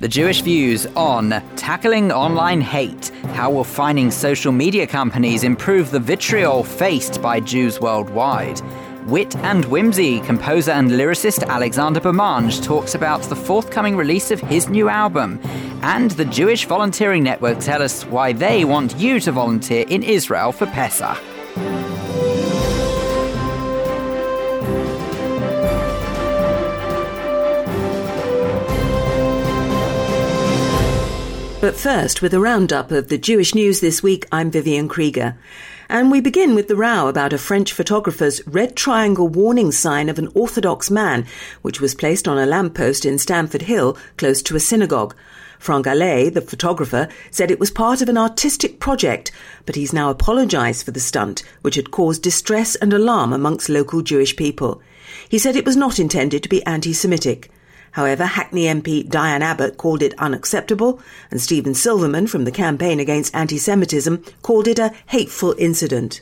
The Jewish views on tackling online hate. How will fining social media companies improve the vitriol faced by Jews worldwide? Wit and Whimsy, composer and lyricist Alexander Bermange talks about the forthcoming release of his new album. And the Jewish Volunteering Network tell us why they want you to volunteer in Israel for Pesach. But first, with a roundup of the Jewish news this week, I'm Vivian Krieger. And we begin with the row about a French photographer's red triangle warning sign of an Orthodox man, which was placed on a lamppost in Stamford Hill, close to a synagogue. Franck Allais, the photographer, said it was part of an artistic project, but he's now apologised for the stunt, which had caused distress and alarm amongst local Jewish people. He said it was not intended to be anti-Semitic. However, Hackney MP Diane Abbott called it unacceptable, and Stephen Silverman from the Campaign Against Anti-Semitism called it a hateful incident.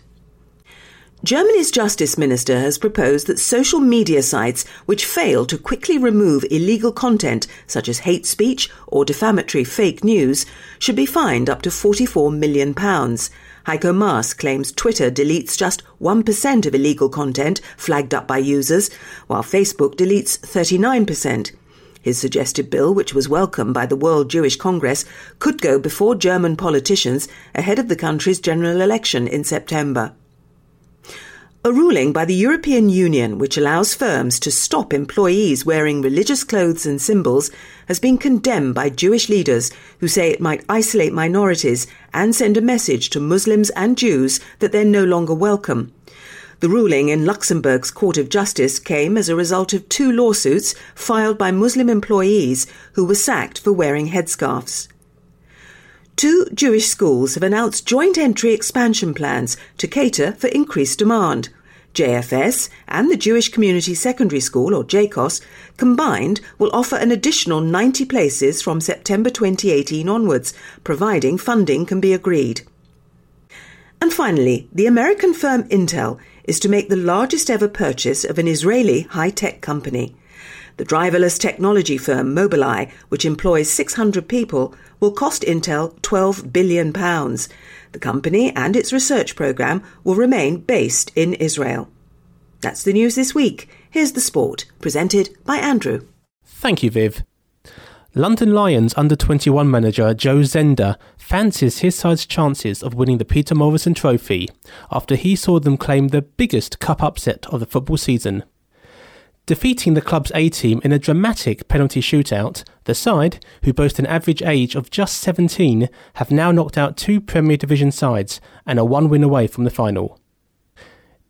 Germany's justice minister has proposed that social media sites which fail to quickly remove illegal content, such as hate speech or defamatory fake news, should be fined up to £44 million. Heiko Maas claims Twitter deletes just 1% of illegal content flagged up by users, while Facebook deletes 39%. His suggested bill, which was welcomed by the World Jewish Congress, could go before German politicians ahead of the country's general election in September. A ruling by the European Union which allows firms to stop employees wearing religious clothes and symbols has been condemned by Jewish leaders who say it might isolate minorities and send a message to Muslims and Jews that they're no longer welcome. The ruling in Luxembourg's Court of Justice came as a result of two lawsuits filed by Muslim employees who were sacked for wearing headscarves. Two Jewish schools have announced joint entry expansion plans to cater for increased demand. JFS and the Jewish Community Secondary School, or JCoSS, combined will offer an additional 90 places from September 2018 onwards, providing funding can be agreed. And finally, the American firm Intel is to make the largest ever purchase of an Israeli high tech company. The driverless technology firm Mobileye, which employs 600 people, will cost Intel 12 billion pounds. The company and its research program will remain based in Israel. That's the news this week. Here's the sport, presented by Andrew. Thank you, Viv. London Lions under 21 manager Joe Zender fancies his side's chances of winning the Peter Morrison Trophy after he saw them claim the biggest cup upset of the football season. Defeating the club's A team in a dramatic penalty shootout, the side, who boast an average age of just 17, have now knocked out two Premier Division sides and are one win away from the final.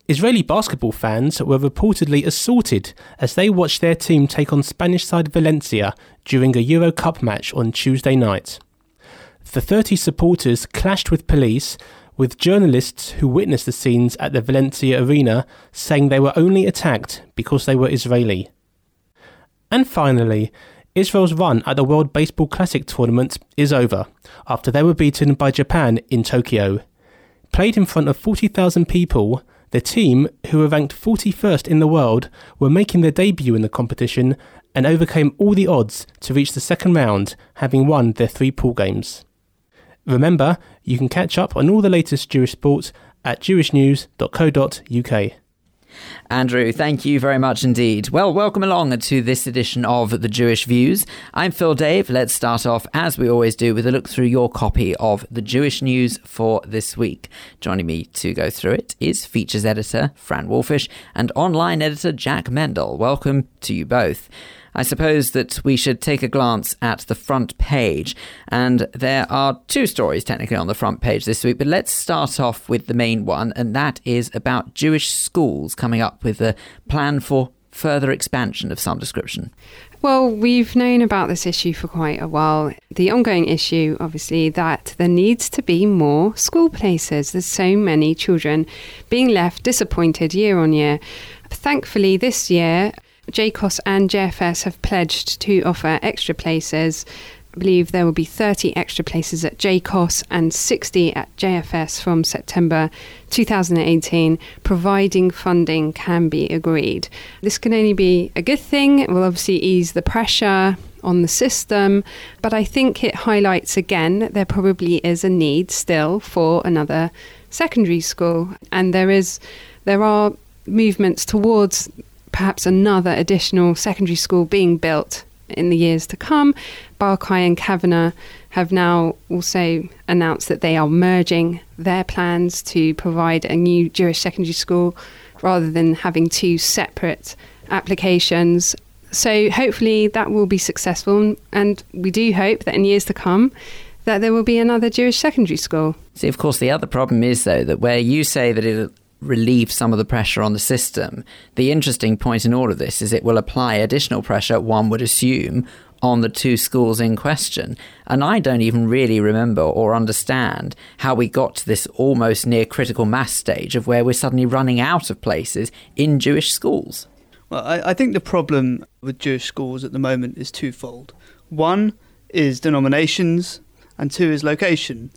Israeli basketball fans were reportedly assaulted as they watched their team take on Spanish side Valencia during a Euro Cup match on Tuesday night. The 30 supporters clashed with police with journalists who witnessed the scenes at the Valencia arena saying they were only attacked because they were Israeli. And finally, Israel's run at the World Baseball Classic tournament is over after they were beaten by Japan in Tokyo. Played in front of 40,000 people, the team, who were ranked 41st in the world, were making their debut in the competition and overcame all the odds to reach the second round, having won their three pool games. Remember, you can catch up on all the latest Jewish sports at jewishnews.co.uk. Andrew, thank you very much indeed. Well, welcome along to this edition of The Jewish Views. I'm Phil Dave. Let's start off, as we always do, with a look through your copy of The Jewish News for this week. Joining me to go through it is features editor Fran Wolfisz and online editor Jack Mendel. Welcome to you both. I suppose that we should take a glance at the front page. And there are two stories technically on the front page this week, but let's start off with the main one, and that is about Jewish schools coming up with a plan for further expansion of some description. Well, we've known about this issue for quite a while. The ongoing issue, obviously, that there needs to be more school places. There's so many children being left disappointed year on year. Thankfully, this year, JCoSS and JFS have pledged to offer extra places. I believe there will be 30 extra places at JCoSS and 60 at JFS from September 2018, providing funding can be agreed. This can only be a good thing. It will obviously ease the pressure on the system. But I think it highlights again that there probably is a need still for another secondary school. And there is there are movements towards perhaps another additional secondary school being built in the years to come. Barkay and Kavanah have now also announced that they are merging their plans to provide a new Jewish secondary school rather than having two separate applications. So hopefully that will be successful, and we do hope that in years to come that there will be another Jewish secondary school. See, of course, the other problem is though that where you say that it relieve some of the pressure on the system. The interesting point in all of this is it will apply additional pressure, one would assume, on the two schools in question. And I don't even really remember or understand how we got to this almost near critical mass stage of where we're suddenly running out of places in Jewish schools. Well, I, I think the problem with Jewish schools at the moment is twofold. One is denominations, and two is location.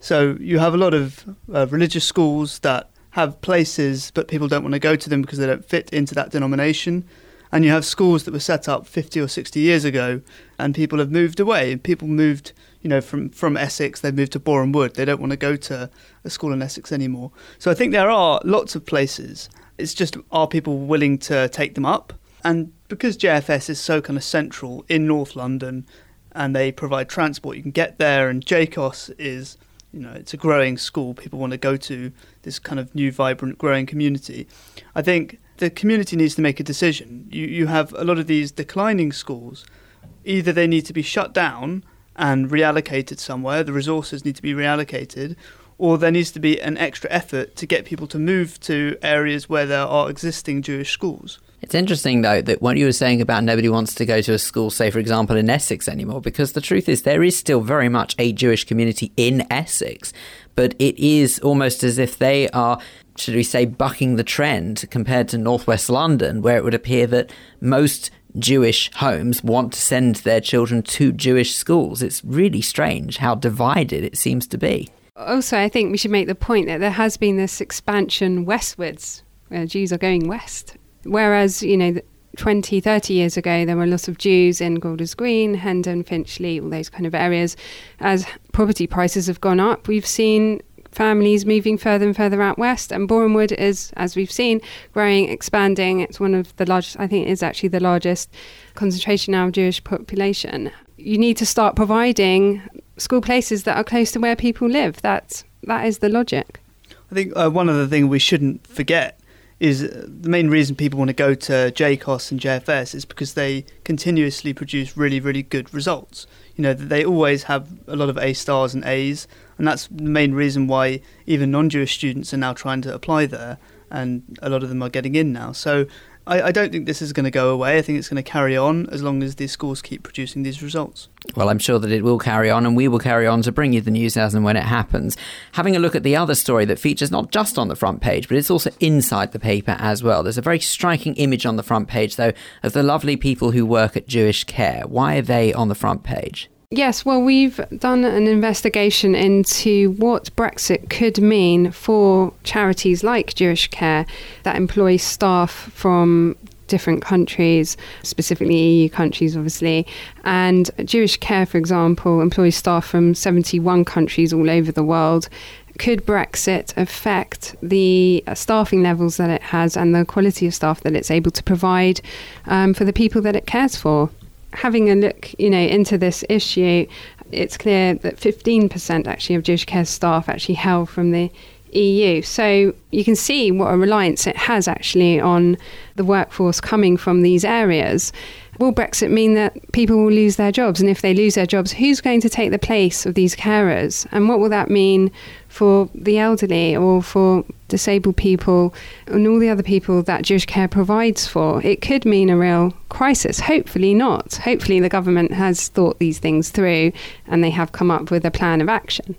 So you have a lot of uh, religious schools that have places, but people don't want to go to them because they don't fit into that denomination. And you have schools that were set up 50 or 60 years ago, and people have moved away. People moved, you know, from, from Essex, they've moved to Boreham Wood. They don't want to go to a school in Essex anymore. So I think there are lots of places. It's just, are people willing to take them up? And because JFS is so kind of central in North London, and they provide transport, you can get there, and JCoSS is you know it's a growing school. People want to go to this kind of new vibrant growing community. I think the community needs to make a decision. You you have a lot of these declining schools. Either they need to be shut down and reallocated somewhere the resources need to be reallocated or there needs to be an extra effort to get people to move to areas where there are existing Jewish schools. It's interesting, though, that what you were saying about nobody wants to go to a school, say, for example, in Essex anymore, because the truth is there is still very much a Jewish community in Essex, but it is almost as if they are, should we say, bucking the trend compared to northwest London, where it would appear that most Jewish homes want to send their children to Jewish schools. It's really strange how divided it seems to be. Also, I think we should make the point that there has been this expansion westwards, where Jews are going west. Whereas, you know, 20, 30 years ago, there were a lot of Jews in Golders Green, Hendon, Finchley, all those kind of areas. As property prices have gone up, we've seen families moving further and further out west. And Boreham is, as we've seen, growing, expanding. It's one of the largest, I think it is actually the largest concentration now of Jewish population. You need to start providing school places that are close to where people live. That's, that is the logic. I think uh, one of the things we shouldn't forget is uh, the main reason people want to go to JCoSS and JFS is because they continuously produce really, really good results. You know, they always have a lot of A stars and A's, and that's the main reason why even non Jewish students are now trying to apply there, and a lot of them are getting in now. So I, I don't think this is going to go away. I think it's going to carry on as long as these schools keep producing these results. Well, I'm sure that it will carry on, and we will carry on to bring you the news as and when it happens. Having a look at the other story that features not just on the front page, but it's also inside the paper as well. There's a very striking image on the front page, though, of the lovely people who work at Jewish Care. Why are they on the front page? Yes, well, we've done an investigation into what Brexit could mean for charities like Jewish Care that employ staff from different countries, specifically EU countries, obviously. And Jewish Care, for example, employs staff from 71 countries all over the world. Could Brexit affect the staffing levels that it has and the quality of staff that it's able to provide um, for the people that it cares for? Having a look, you know, into this issue, it's clear that 15% actually of Jewish care staff actually hail from the EU. So you can see what a reliance it has actually on the workforce coming from these areas. Will Brexit mean that people will lose their jobs? And if they lose their jobs, who's going to take the place of these carers? And what will that mean for the elderly or for disabled people and all the other people that Jewish Care provides for? It could mean a real crisis. Hopefully not. Hopefully the government has thought these things through and they have come up with a plan of action.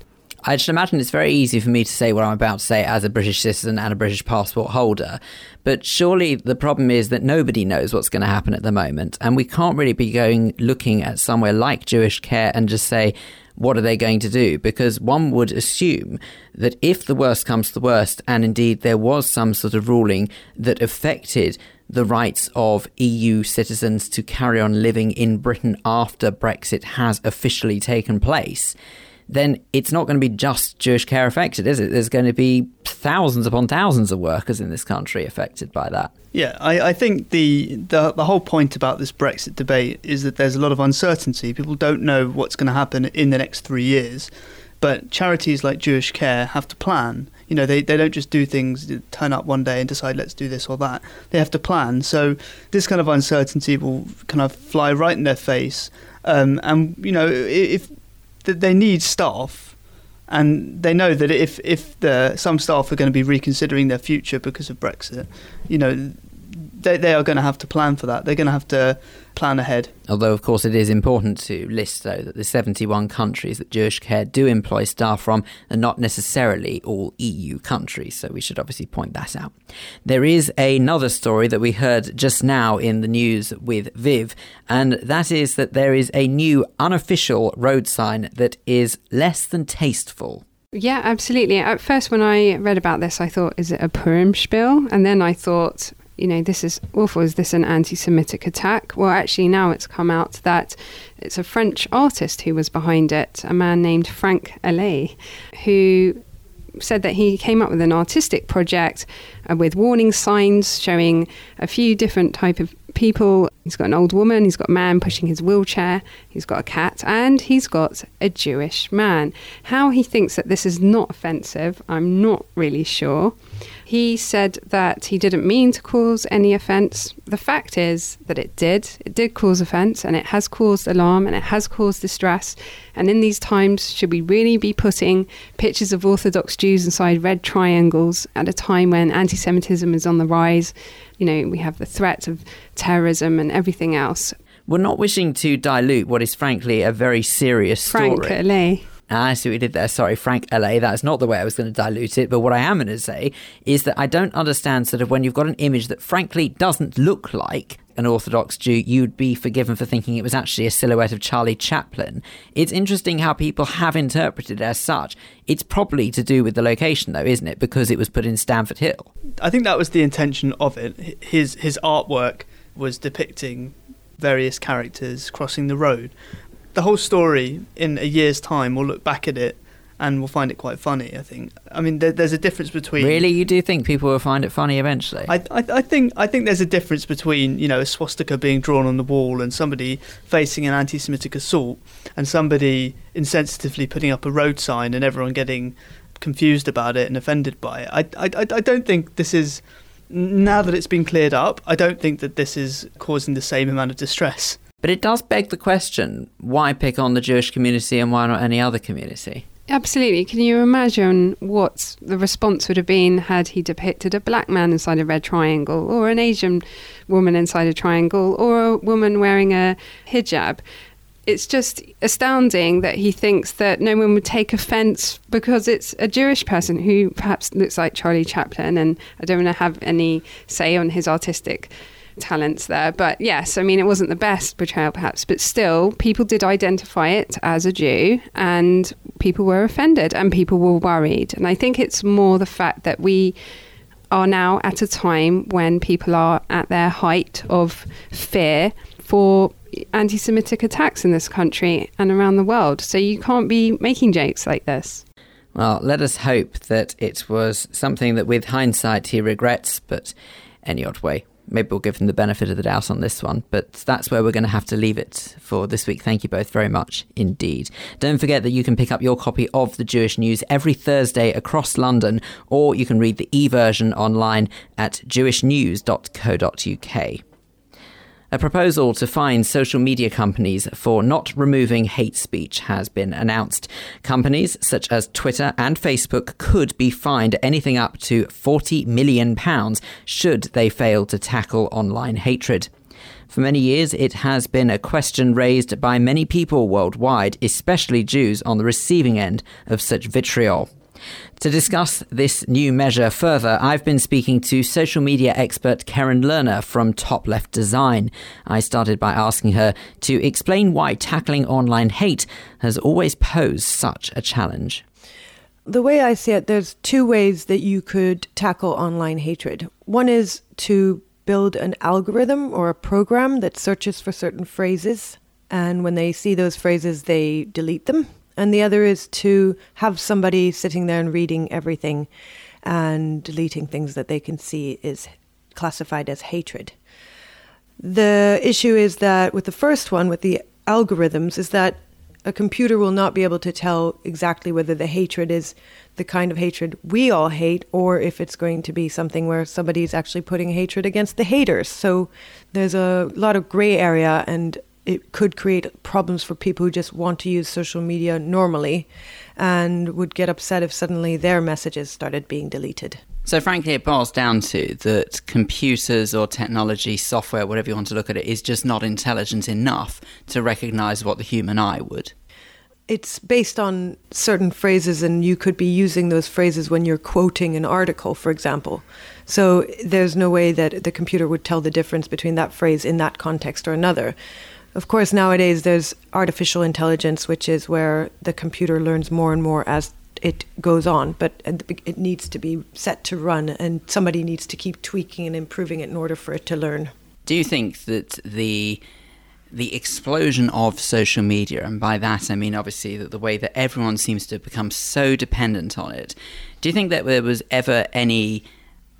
I should imagine it's very easy for me to say what I'm about to say as a British citizen and a British passport holder. But surely the problem is that nobody knows what's going to happen at the moment. And we can't really be going looking at somewhere like Jewish Care and just say, what are they going to do? Because one would assume that if the worst comes to the worst, and indeed there was some sort of ruling that affected the rights of EU citizens to carry on living in Britain after Brexit has officially taken place, then it's not going to be just Jewish care affected, is it? There's going to be thousands upon thousands of workers in this country affected by that. Yeah, I, I think the, the the whole point about this Brexit debate is that there's a lot of uncertainty. People don't know what's going to happen in the next three years. But charities like Jewish Care have to plan. You know, they, they don't just do things, turn up one day and decide, let's do this or that. They have to plan. So this kind of uncertainty will kind of fly right in their face. Um, and, you know, if they need staff, and they know that if if the, some staff are going to be reconsidering their future because of Brexit, you know, they, they are going to have to plan for that. They're going to have to plan ahead. Although, of course, it is important to list, though, that the 71 countries that Jewish Care do employ staff from are not necessarily all EU countries, so we should obviously point that out. There is another story that we heard just now in the news with Viv, and that is that there is a new unofficial road sign that is less than tasteful. Yeah, absolutely. At first, when I read about this, I thought, is it a Purim spiel? And then I thought, you know, this is awful. Is this an anti Semitic attack? Well, actually, now it's come out that it's a French artist who was behind it, a man named Franck Allais, who said that he came up with an artistic project uh, with warning signs showing a few different type of people. He's got an old woman, he's got a man pushing his wheelchair, he's got a cat, and he's got a Jewish man. How he thinks that this is not offensive, I'm not really sure. He said that he didn't mean to cause any offence. The fact is that it did. It did cause offence and it has caused alarm and it has caused distress. And in these times, should we really be putting pictures of Orthodox Jews inside red triangles at a time when anti Semitism is on the rise? You know, we have the threat of terrorism and everything else. We're not wishing to dilute what is frankly a very serious story. Allais. I see what you did there. Sorry, Franck Allais. That's not the way I was going to dilute it. But what I am going to say is that I don't understand sort of when you've got an image that frankly doesn't look like an Orthodox Jew, you'd be forgiven for thinking it was actually a silhouette of Charlie Chaplin. It's interesting how people have interpreted it as such. It's probably to do with the location, though, isn't it? Because it was put in Stamford Hill. I think that was the intention of it. His his artwork was depicting various characters crossing the road, the whole story in a year's time, we'll look back at it and we'll find it quite funny. I think. I mean, there, there's a difference between. Really, you do think people will find it funny eventually? I, I, I, think I think there's a difference between you know a swastika being drawn on the wall and somebody facing an anti-Semitic assault and somebody insensitively putting up a road sign and everyone getting confused about it and offended by it. I, I, I don't think this is. Now that it's been cleared up, I don't think that this is causing the same amount of distress. But it does beg the question why pick on the Jewish community and why not any other community? Absolutely. Can you imagine what the response would have been had he depicted a black man inside a red triangle, or an Asian woman inside a triangle, or a woman wearing a hijab? It's just astounding that he thinks that no one would take offense because it's a Jewish person who perhaps looks like Charlie Chaplin, and I don't want to have any say on his artistic talents there. But yes, I mean, it wasn't the best portrayal, perhaps, but still, people did identify it as a Jew and people were offended and people were worried. And I think it's more the fact that we are now at a time when people are at their height of fear for anti Semitic attacks in this country and around the world. So you can't be making jokes like this. Well, let us hope that it was something that with hindsight he regrets, but any odd way, maybe we'll give them the benefit of the doubt on this one, but that's where we're going to have to leave it for this week. Thank you both very much indeed. Don't forget that you can pick up your copy of the Jewish News every Thursday across London, or you can read the e version online at jewishnews.co.uk. A proposal to fine social media companies for not removing hate speech has been announced. Companies such as Twitter and Facebook could be fined anything up to £40 million should they fail to tackle online hatred. For many years, it has been a question raised by many people worldwide, especially Jews, on the receiving end of such vitriol. To discuss this new measure further, I've been speaking to social media expert Keren Lerner from Top Left Design. I started by asking her to explain why tackling online hate has always posed such a challenge. The way I see it, there's two ways that you could tackle online hatred. One is to build an algorithm or a program that searches for certain phrases. And when they see those phrases, they delete them. And the other is to have somebody sitting there and reading everything and deleting things that they can see is classified as hatred. The issue is that with the first one, with the algorithms, is that a computer will not be able to tell exactly whether the hatred is the kind of hatred we all hate or if it's going to be something where somebody is actually putting hatred against the haters. So there's a lot of gray area and it could create problems for people who just want to use social media normally and would get upset if suddenly their messages started being deleted. So, frankly, it boils down to that computers or technology, software, whatever you want to look at it, is just not intelligent enough to recognize what the human eye would. It's based on certain phrases, and you could be using those phrases when you're quoting an article, for example. So, there's no way that the computer would tell the difference between that phrase in that context or another. Of course, nowadays there's artificial intelligence, which is where the computer learns more and more as it goes on, but it needs to be set to run, and somebody needs to keep tweaking and improving it in order for it to learn. Do you think that the the explosion of social media, and by that I mean obviously that the way that everyone seems to become so dependent on it, do you think that there was ever any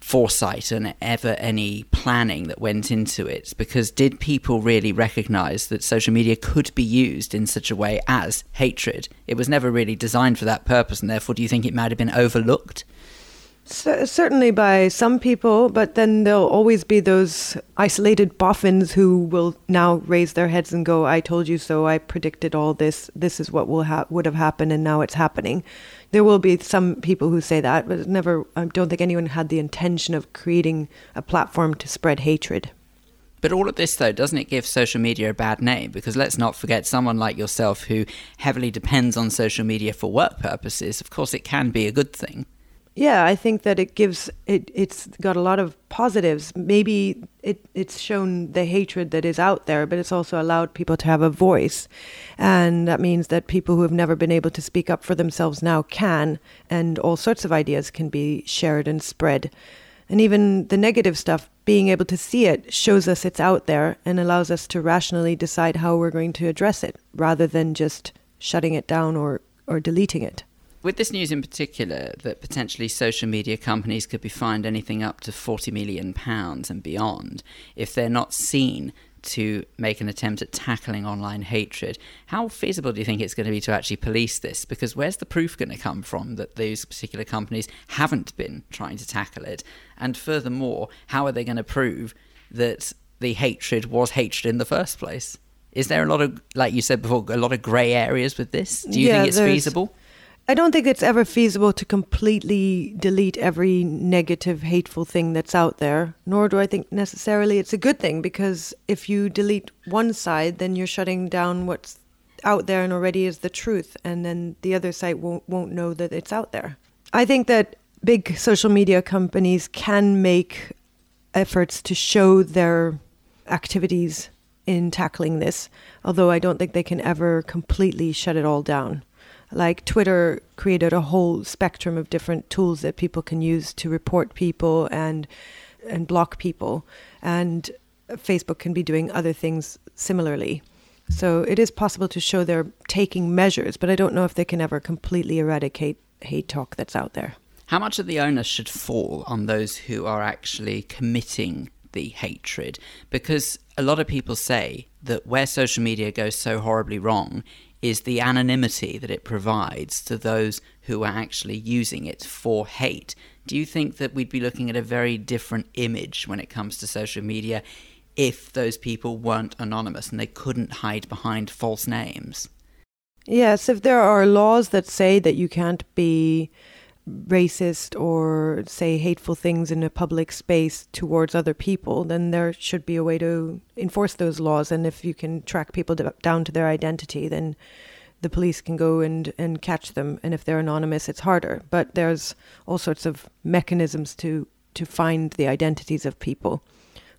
foresight and ever any planning that went into it? Because did people really recognize that social media could be used in such a way as hatred? It was never really designed for that purpose, and therefore, do you think it might have been overlooked? C- certainly by some people, but then there'll always be those isolated boffins who will now raise their heads and go, "I told you so. I predicted all this. This is what will ha- would have happened, and now it's happening." There will be some people who say that, but never. I don't think anyone had the intention of creating a platform to spread hatred. But all of this, though, doesn't it give social media a bad name? Because let's not forget someone like yourself who heavily depends on social media for work purposes. Of course, it can be a good thing. Yeah, I think that it gives it. It's got a lot of positives. Maybe it it's shown the hatred that is out there, but it's also allowed people to have a voice, and that means that people who have never been able to speak up for themselves now can, and all sorts of ideas can be shared and spread, and even the negative stuff. Being able to see it shows us it's out there and allows us to rationally decide how we're going to address it, rather than just shutting it down or or deleting it. With this news in particular, that potentially social media companies could be fined anything up to £40 million and beyond if they're not seen to make an attempt at tackling online hatred. How feasible do you think it's going to be to actually police this? Because where's the proof going to come from that those particular companies haven't been trying to tackle it? And furthermore, how are they going to prove that the hatred was hatred in the first place? Is there a lot of, like you said before, a lot of grey areas with this? Do you Yeah, think it's feasible? I don't think it's ever feasible to completely delete every negative, hateful thing that's out there, nor do I think necessarily it's a good thing because if you delete one side, then you're shutting down what's out there and already is the truth, and then the other side won't, won't know that it's out there. I think that big social media companies can make efforts to show their activities in tackling this, although I don't think they can ever completely shut it all down like Twitter created a whole spectrum of different tools that people can use to report people and and block people and Facebook can be doing other things similarly. So it is possible to show they're taking measures, but I don't know if they can ever completely eradicate hate talk that's out there. How much of the onus should fall on those who are actually committing the hatred? Because a lot of people say that where social media goes so horribly wrong is the anonymity that it provides to those who are actually using it for hate. Do you think that we'd be looking at a very different image when it comes to social media if those people weren't anonymous and they couldn't hide behind false names? Yes, if there are laws that say that you can't be racist or say hateful things in a public space towards other people, then there should be a way to enforce those laws. And if you can track people down to their identity, then the police can go and, and catch them. And if they're anonymous, it's harder. But there's all sorts of mechanisms to, to find the identities of people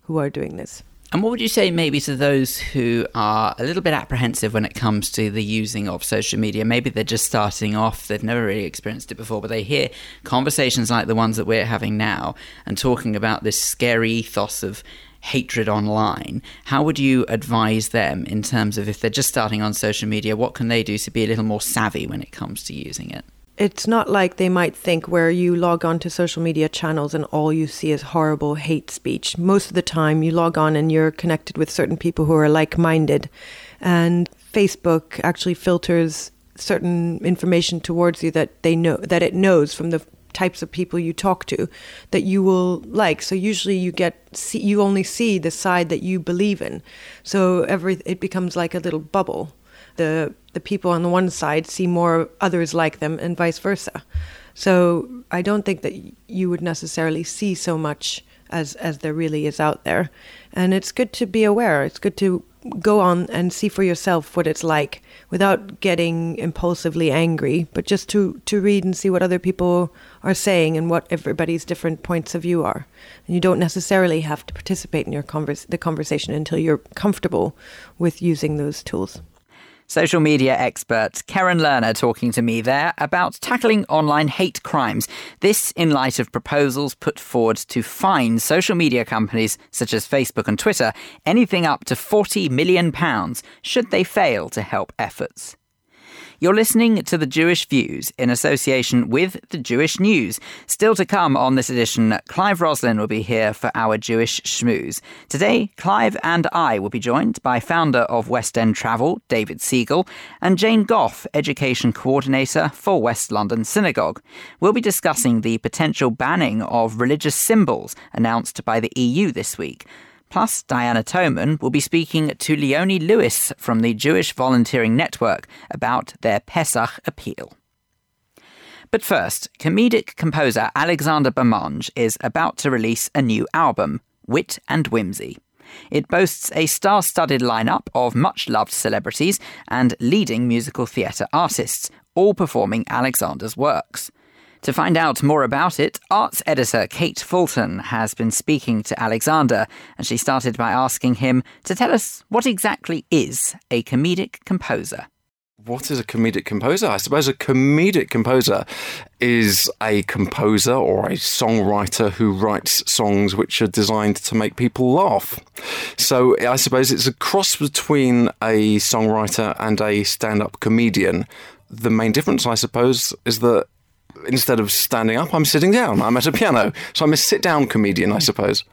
who are doing this. And what would you say maybe to those who are a little bit apprehensive when it comes to the using of social media? Maybe they're just starting off, they've never really experienced it before, but they hear conversations like the ones that we're having now and talking about this scary ethos of hatred online. How would you advise them in terms of if they're just starting on social media, what can they do to be a little more savvy when it comes to using it? It's not like they might think where you log on to social media channels and all you see is horrible hate speech. Most of the time, you log on and you're connected with certain people who are like minded. And Facebook actually filters certain information towards you that they know that it knows from the types of people you talk to that you will like so usually you get see, you only see the side that you believe in so every it becomes like a little bubble the the people on the one side see more others like them and vice versa. So I don't think that you would necessarily see so much as as there really is out there. And it's good to be aware. It's good to go on and see for yourself what it's like without getting impulsively angry, but just to, to read and see what other people are saying and what everybody's different points of view are. And you don't necessarily have to participate in your converse, the conversation until you're comfortable with using those tools. Social media expert Keren Lerner talking to me there about tackling online hate crimes. This in light of proposals put forward to fine social media companies such as Facebook and Twitter anything up to £40 million should they fail to help efforts. You're listening to the Jewish Views in association with the Jewish News. Still to come on this edition, Clive Roslin will be here for our Jewish schmooze. Today, Clive and I will be joined by founder of West End Travel, David Siegel, and Jane Goff, education coordinator for West London Synagogue. We'll be discussing the potential banning of religious symbols announced by the EU this week. Plus, Diana Toman will be speaking to Leonie Lewis from the Jewish Volunteering Network about their Pesach appeal. But first, comedic composer Alexander Bermange is about to release a new album, Wit and Whimsy. It boasts a star studded lineup of much loved celebrities and leading musical theatre artists, all performing Alexander's works. To find out more about it, arts editor Kate Fulton has been speaking to Alexander, and she started by asking him to tell us what exactly is a comedic composer. What is a comedic composer? I suppose a comedic composer is a composer or a songwriter who writes songs which are designed to make people laugh. So I suppose it's a cross between a songwriter and a stand up comedian. The main difference, I suppose, is that instead of standing up, I'm sitting down. I'm at a piano. So I'm a sit down comedian, I suppose.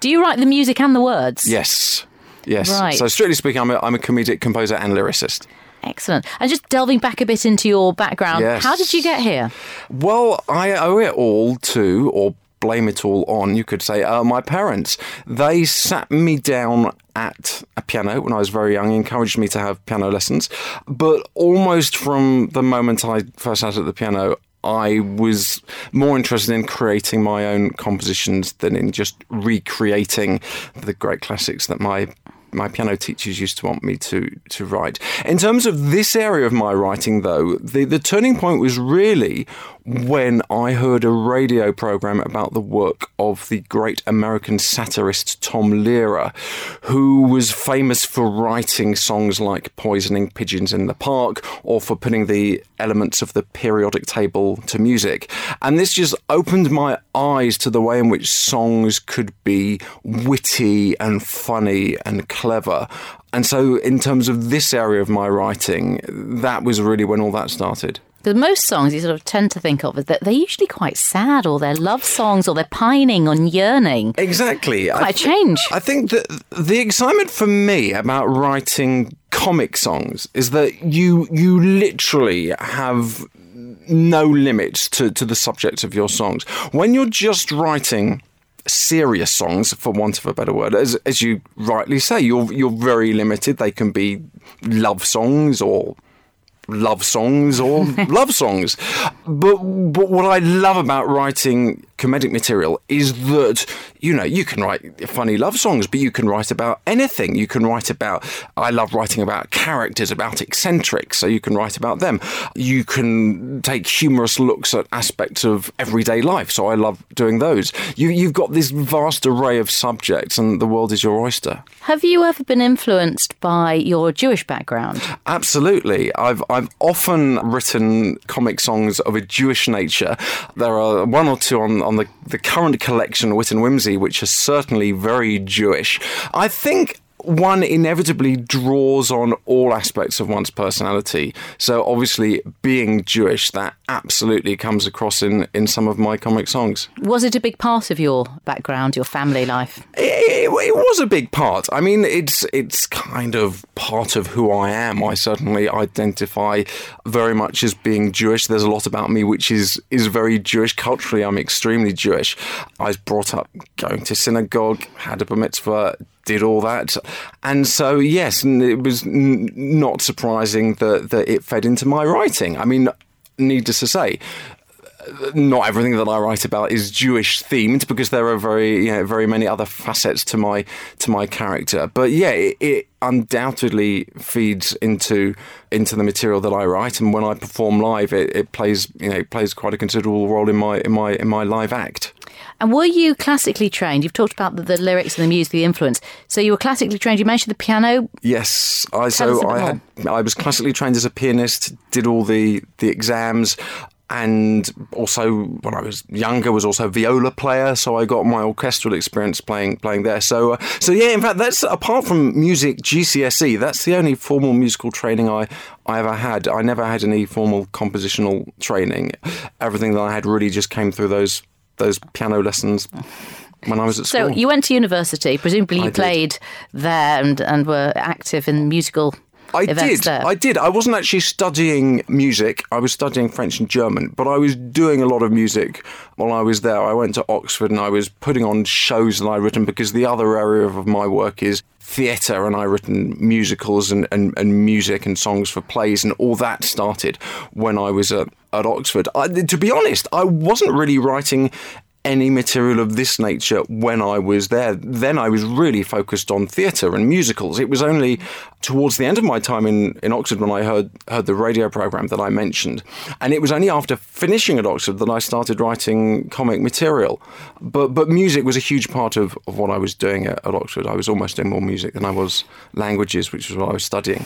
Do you write the music and the words? Yes. Yes. Right. So, strictly speaking, I'm a, I'm a comedic composer and lyricist. Excellent. And just delving back a bit into your background, Yes. how did you get here? Well, I owe it all to, or blame it all on, you could say, uh, my parents. They sat me down at a piano when I was very young, encouraged me to have piano lessons. But almost from the moment I first sat at the piano, I was more interested in creating my own compositions than in just recreating the great classics that my my piano teachers used to want me to to write. In terms of this area of my writing, though, the, the turning point was really when I heard a radio program about the work of the great American satirist Tom Lehrer, who was famous for writing songs like Poisoning Pigeons in the Park or for putting the elements of the periodic table to music. And this just opened my eyes to the way in which songs could be witty and funny and clever. And so, in terms of this area of my writing, that was really when all that started. The most songs you sort of tend to think of is that they're usually quite sad, or they're love songs, or they're pining and yearning. Exactly. Quite a I change. I think that the excitement for me about writing comic songs is that you you literally have no limits to, to the subjects of your songs. When you're just writing serious songs, for want of a better word, as as you rightly say, you're you're very limited. They can be love songs or love songs or love songs. But but what I love about writing comedic material is that you know you can write funny love songs but you can write about anything you can write about i love writing about characters about eccentrics so you can write about them you can take humorous looks at aspects of everyday life so i love doing those you, you've got this vast array of subjects and the world is your oyster Have you ever been influenced by your Jewish background? Absolutely. I've I've often written comic songs of a Jewish nature. There are one or two on, on the, the current collection, Wit and Whimsy, which are certainly very Jewish. I think one inevitably draws on all aspects of one's personality. So obviously, being Jewish, that absolutely comes across in, in some of my comic songs. Was it a big part of your background, your family life? It, it was a big part. I mean, it's it's kind of part of who I am. I certainly identify very much as being Jewish. There's a lot about me which is is very Jewish. Culturally, I'm extremely Jewish. I was brought up going to synagogue, had a bar mitzvah, did all that. And so, yes, it was not surprising that, that it fed into my writing. I mean, needless to say, not everything that I write about is Jewish themed because there are very you know, very many other facets to my to my character. But yeah, it, it undoubtedly feeds into into the material that I write, and when I perform live, it, it plays you know plays quite a considerable role in my in my in my live act. And were you classically trained? You've talked about the, the lyrics and the music, the influence. So you were classically trained. You mentioned the piano. Yes, I Tell so I had I was classically trained as a pianist, did all the the exams. And also, when I was younger, was also a viola player, so I got my orchestral experience playing playing there. So, uh, so yeah, in fact, that's apart from music GCSE, that's the only formal musical training I I ever had. I never had any formal compositional training. Everything that I had really just came through those those piano lessons when I was at So school. So you went to university. Presumably you I did. played there and, and were active in musical I did. there. I did. I wasn't actually studying music. I was studying French and German, but I was doing a lot of music while I was there. I went to Oxford and I was putting on shows that I'd written because the other area of my work is theatre and I've written musicals and, and, and music and songs for plays and all that started when I was at, at Oxford. I, to be honest, I wasn't really writing any material of this nature when I was there. Then I was really focused on theatre and musicals. It was only towards the end of my time in, in Oxford when I heard heard the radio programme that I mentioned. And it was only after finishing at Oxford that I started writing comic material. But but music was a huge part of, of what I was doing at, at Oxford. I was almost doing more music than I was languages, which was what I was studying.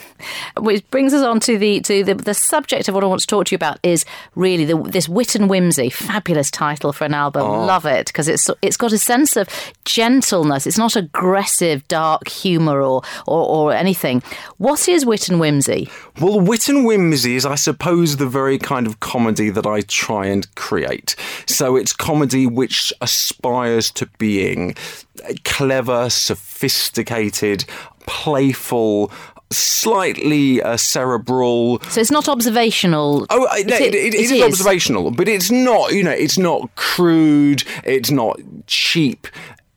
Which brings us on to the to the, the subject of what I want to talk to you about is really the, this wit and whimsy. Fabulous title for an album. Oh. Love it because it's it's got a sense of gentleness. It's not aggressive, dark humour or, or or anything. What is wit and whimsy? Well, wit and whimsy is, I suppose, the very kind of comedy that I try and create. So it's comedy which aspires to being clever, sophisticated, playful, slightly uh, cerebral. So it's not observational. Oh, I- no, it, it, it is observational, but it's not. You know, it's not crude. It's not cheap.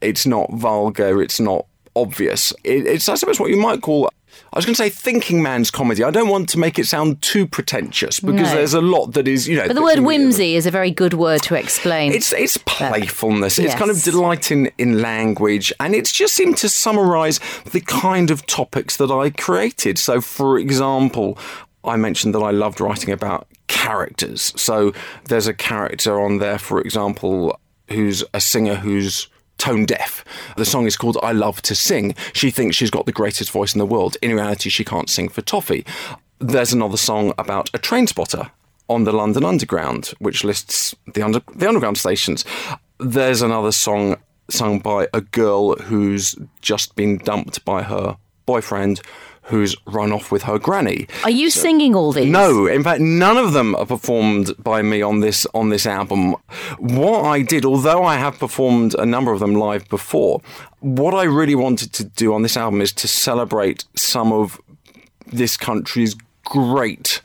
It's not vulgar. It's not obvious. It, it's, I suppose, what you might call. I was going to say thinking man's comedy. I don't want to make it sound too pretentious because No. there's a lot that is, you know. But the word whimsy is a very good word to explain. It's it's playfulness. It's kind of yes. delight in, in language, and it's just seemed to summarise the kind of topics that I created. So, for example, I mentioned that I loved writing about characters. So there's a character on there, for example, who's a singer who's tone deaf. The song is called I Love to Sing. She thinks she's got the greatest voice in the world. In reality, she can't sing for toffee. There's another song about a train spotter on the London Underground, which lists the, under, the underground stations. There's another song sung by a girl who's just been dumped by her boyfriend who's run off with her granny. Are you singing all these? No, in fact, none of them are performed by me on this on this album. What I did, although I have performed a number of them live before, what I really wanted to do on this album is to celebrate some of this country's great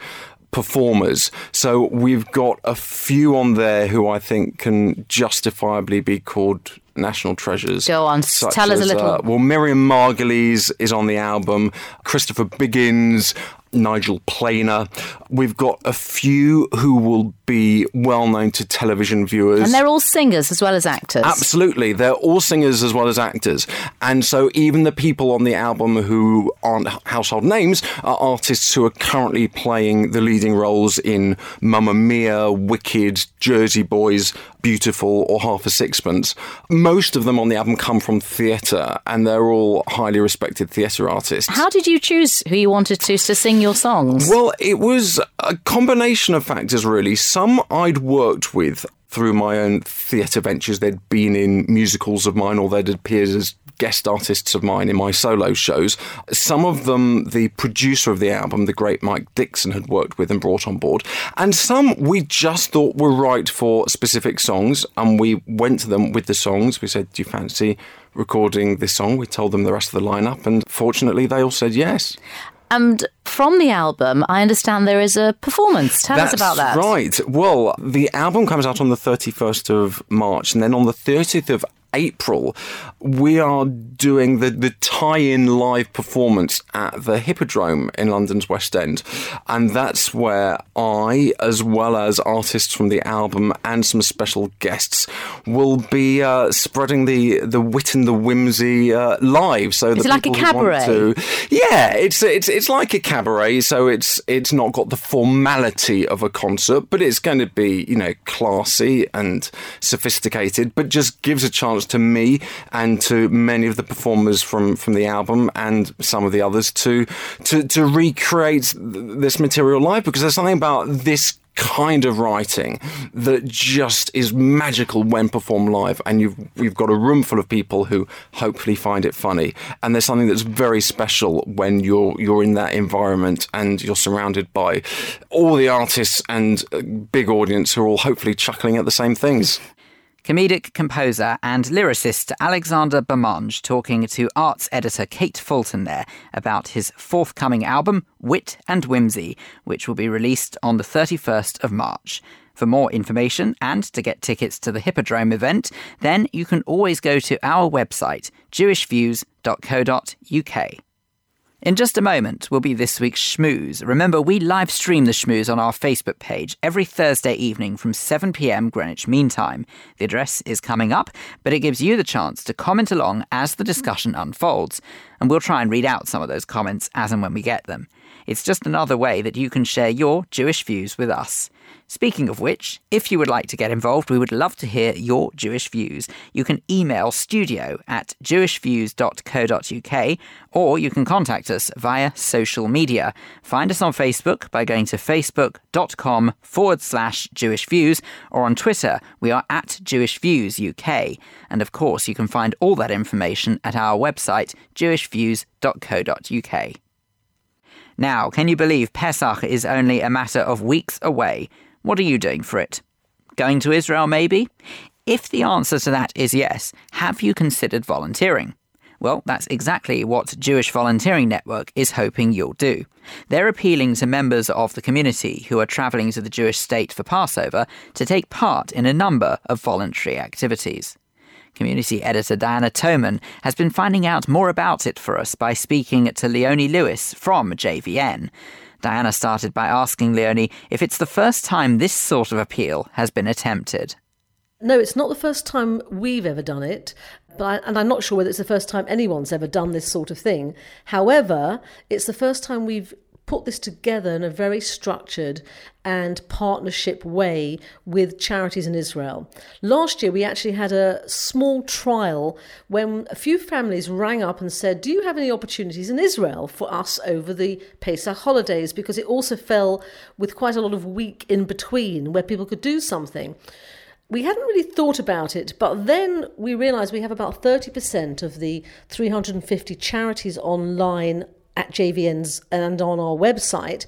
performers. So we've got a few on there who I think can justifiably be called national treasures. Go on, tell us a little. uh, well, Miriam Margolyes is on the album, Christopher Biggins, Nigel Planer. We've got a few who will be well known to television viewers. And they're all singers as well as actors. Absolutely. They're all singers as well as actors. And so even the people on the album who aren't household names are artists who are currently playing the leading roles in Mamma Mia, Wicked, Jersey Boys, Beautiful, or Half a Sixpence. Most of them on the album come from theatre, and they're all highly respected theatre artists. How did you choose who you wanted to, to sing your songs? Well, it was a combination of factors, really. Some I'd worked with through my own theatre ventures. They'd been in musicals of mine or they'd appeared as guest artists of mine in my solo shows. Some of them, the producer of the album, the great Mike Dixon, had worked with and brought on board. And some we just thought were right for specific songs. And we went to them with the songs. We said, Do you fancy recording this song? We told them the rest of the lineup. And fortunately, they all said yes. And from the album, I understand there is a performance. Tell That's us about that. Right. Well, the album comes out on the 31st of March, and then on the 30th of April, we are doing the, the tie in live performance at the Hippodrome in London's West End. And that's where I, as well as artists from the album and some special guests, will be uh, spreading the, the wit and the whimsy uh, live. So it's like a people who want cabaret? To, yeah, it's, it's, it's like a cabaret. So it's, it's not got the formality of a concert, but it's going to be, you know, classy and sophisticated, but just gives a chance to me and to many of the performers from, from the album and some of the others to to, to recreate this material live because there's something about this kind of writing that just is magical when performed live and you've we've got a room full of people who hopefully find it funny. And there's something that's very special when you're you're in that environment and you're surrounded by all the artists and big audience who are all hopefully chuckling at the same things Comedic composer and lyricist Alexander Bermange talking to arts editor Kate Fulton there about his forthcoming album, Wit and Whimsy, which will be released on the 31st of March. For more information and to get tickets to the Hippodrome event, then you can always go to our website, jewishviews.co.uk. In just a moment will be this week's Schmooze. Remember, we live stream the Schmooze on our Facebook page every Thursday evening from 7pm Greenwich Mean Time. The address is coming up, but it gives you the chance to comment along as the discussion unfolds, and we'll try and read out some of those comments as and when we get them. It's just another way that you can share your Jewish views with us. Speaking of which, if you would like to get involved, we would love to hear your Jewish views. You can email studio at jewishviews.co.uk or you can contact us via social media. Find us on Facebook by going to facebook.com forward slash Jewish Views or on Twitter, we are at Jewish Views UK. And of course, you can find all that information at our website, jewishviews.co.uk. Now, can you believe Pesach is only a matter of weeks away? What are you doing for it? Going to Israel, maybe? If the answer to that is yes, have you considered volunteering? Well, that's exactly what Jewish Volunteering Network is hoping you'll do. They're appealing to members of the community who are travelling to the Jewish state for Passover to take part in a number of voluntary activities. Community editor Diana Toman has been finding out more about it for us by speaking to Leonie Lewis from JVN. Diana started by asking Leonie if it's the first time this sort of appeal has been attempted. No, it's not the first time we've ever done it, but I, and I'm not sure whether it's the first time anyone's ever done this sort of thing. However, it's the first time we've put this together in a very structured and partnership way with charities in Israel. Last year, we actually had a small trial when a few families rang up and said, Do you have any opportunities in Israel for us over the Pesach holidays? Because it also fell with quite a lot of week in between where people could do something we hadn't really thought about it, but then we realised we have about 30% of the 350 charities online at JVN's and on our website.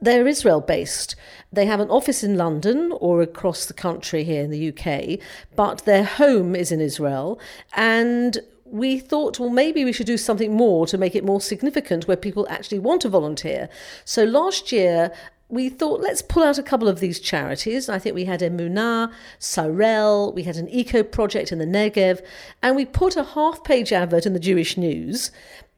They're Israel based. They have an office in London or across the country here in the UK, but their home is in Israel. And we thought, well, maybe we should do something more to make it more significant where people actually want to volunteer. So last year, we thought let's pull out a couple of these charities. I think we had Emunah, Sar-El, we had an eco project in the Negev, and we put a half page advert in the Jewish News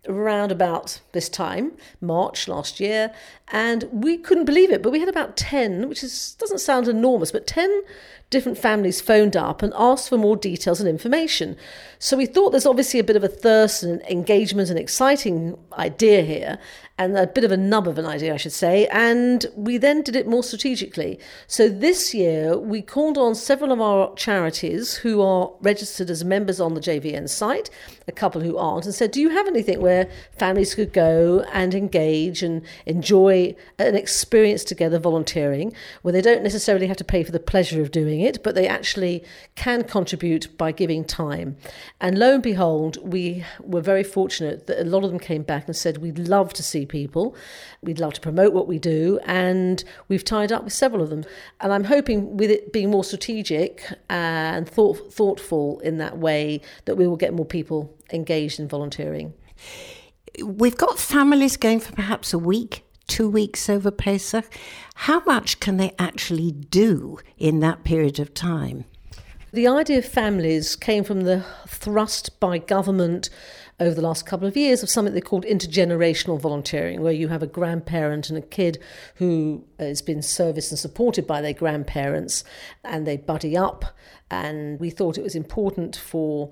around about this time, March last year, and we couldn't believe it. But we had about 10, which is, doesn't sound enormous, but 10 different families phoned up and asked for more details and information. So we thought there's obviously a bit of a thirst and engagement and exciting idea here, and a bit of a nub of an idea, I should say. And we then did it more strategically. So this year, we called on several of our charities who are registered as members on the JVN site, a couple who aren't, and said, Do you have anything where families could go and engage and enjoy an experience together volunteering, where they don't necessarily have to pay for the pleasure of doing it, but they actually can contribute by giving time? And lo and behold, we were very fortunate that a lot of them came back and said, We'd love to see people, we'd love to promote what we do, and we've tied up with several of them. And I'm hoping with it being more strategic uh, and thought, thoughtful in that way, that we will get more people engaged in volunteering. We've got families going for perhaps a week two weeks over Pesach. How much can they actually do in that period of time? The idea of families came from the thrust by government over the last couple of years of something they called intergenerational volunteering, where you have a grandparent and a kid who has been serviced and supported by their grandparents and they buddy up. And we thought it was important for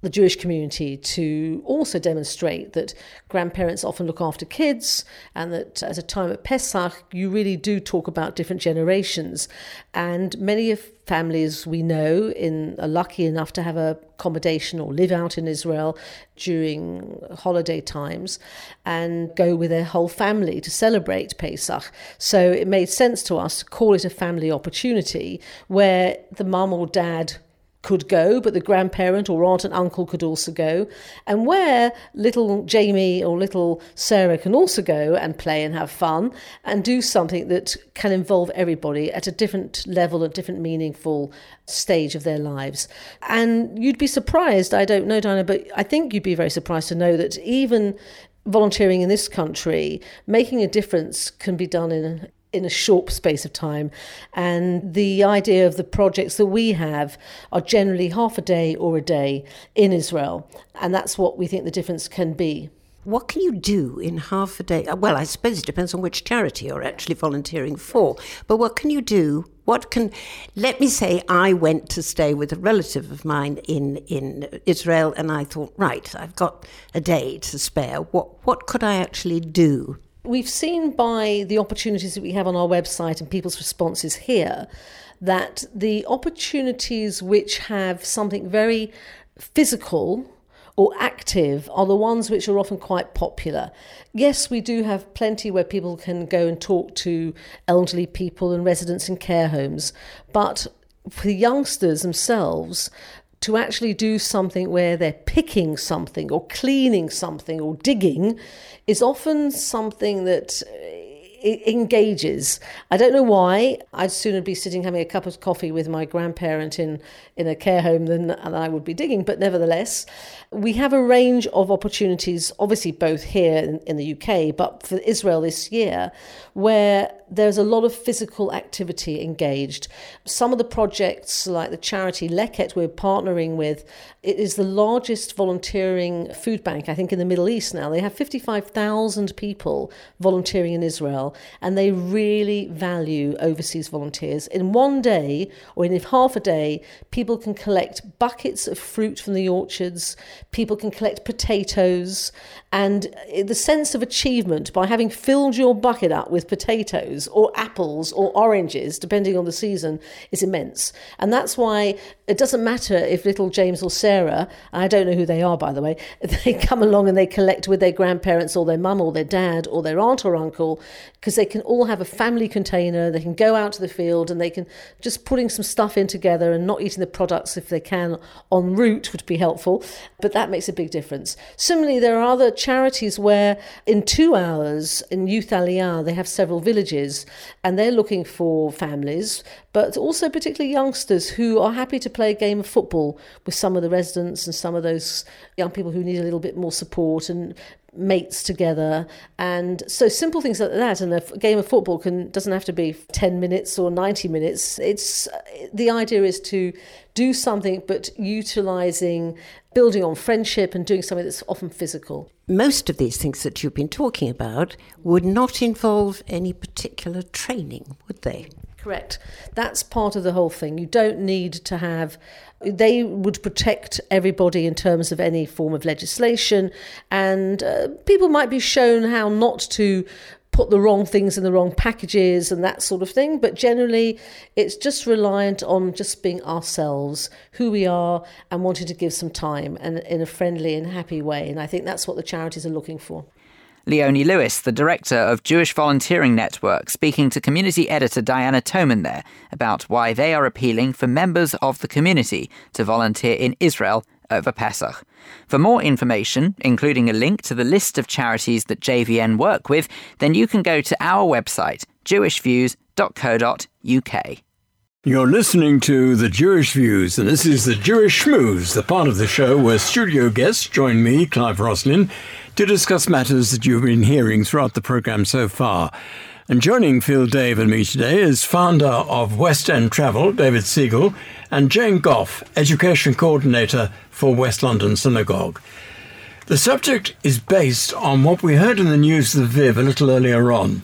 the Jewish community to also demonstrate that grandparents often look after kids and that at a time at Pesach, you really do talk about different generations. And many of families we know in are lucky enough to have a accommodation or live out in Israel during holiday times and go with their whole family to celebrate Pesach. So it made sense to us to call it a family opportunity where the mum or dad could go, but the grandparent or aunt and uncle could also go, and where little Jamie or little Sarah can also go and play and have fun and do something that can involve everybody at a different level, a different meaningful stage of their lives. And you'd be surprised, I don't know, Diana, but I think you'd be very surprised to know that even volunteering in this country, making a difference can be done in in a short space of time. And the idea of the projects that we have are generally half a day or a day in Israel. And that's what we think the difference can be. What can you do in half a day? Well, I suppose it depends on which charity you're actually volunteering for. But what can you do? What can, let me say, I went to stay with a relative of mine in, in Israel, and I thought, right, I've got a day to spare. What, what could I actually do? We've seen by the opportunities that we have on our website and people's responses here that the opportunities which have something very physical or active are the ones which are often quite popular. Yes, we do have plenty where people can go and talk to elderly people and residents in care homes, but for the youngsters themselves, to actually do something where they're picking something or cleaning something or digging is often something that uh, engages. I don't know why. I'd sooner be sitting having a cup of coffee with my grandparent in, in a care home than, than I would be digging. But nevertheless, we have a range of opportunities, obviously both here in, in the UK, but for Israel this year, where there's a lot of physical activity engaged. Some of the projects, like the charity Leket, we're partnering with, it is the largest volunteering food bank, I think, in the Middle East now. They have 55,000 people volunteering in Israel, and they really value overseas volunteers. In one day, or in half a day, people can collect buckets of fruit from the orchards, people can collect potatoes, and uh, the sense of achievement by having filled your bucket up with potatoes or apples or oranges, depending on the season, is immense. And that's why it doesn't matter if little James or Sarah, I don't know who they are, by the way, they come along and they collect with their grandparents or their mum or their dad or their aunt or uncle, because they can all have a family container, they can go out to the field and they can just putting some stuff in together and not eating the products if they can en route would be helpful. But that makes a big difference. Similarly, there are other charities where in two hours in Youth Aliyah they have several villages and they're looking for families, but also particularly youngsters who are happy to play a game of football with some of the residents and some of those young people who need a little bit more support and mates together. And so simple things like that and a game of football can doesn't have to be 10 minutes or 90 minutes. It's the idea is to do something but utilizing building on friendship and doing something that's often physical. Most of these things that you've been talking about would not involve any particular training would they Correct. That's part of the whole thing. You don't need to have they would protect everybody in terms of any form of legislation, and uh, people might be shown how not to put the wrong things in the wrong packages and that sort of thing. But generally, it's just reliant on just being ourselves, who we are, and wanting to give some time and in a friendly and happy way. And I think that's what the charities are looking for. Leonie Lewis, the director of Jewish Volunteering Network, speaking to community editor Diana Toman there about why they are appealing for members of the community to volunteer in Israel over Pesach. For more information, including a link to the list of charities that JVN work with, then you can go to our website, jewishviews.co.uk. You're listening to The Jewish Views, and this is The Jewish Schmooze, the part of the show where studio guests join me, Clive Roslin, to discuss matters that you've been hearing throughout the programme so far. And joining Phil Dave and me today is founder of West End Travel, David Siegel, and Jane Goff, Education Coordinator for West London Synagogue. The subject is based on what we heard in the news of the Viv a little earlier on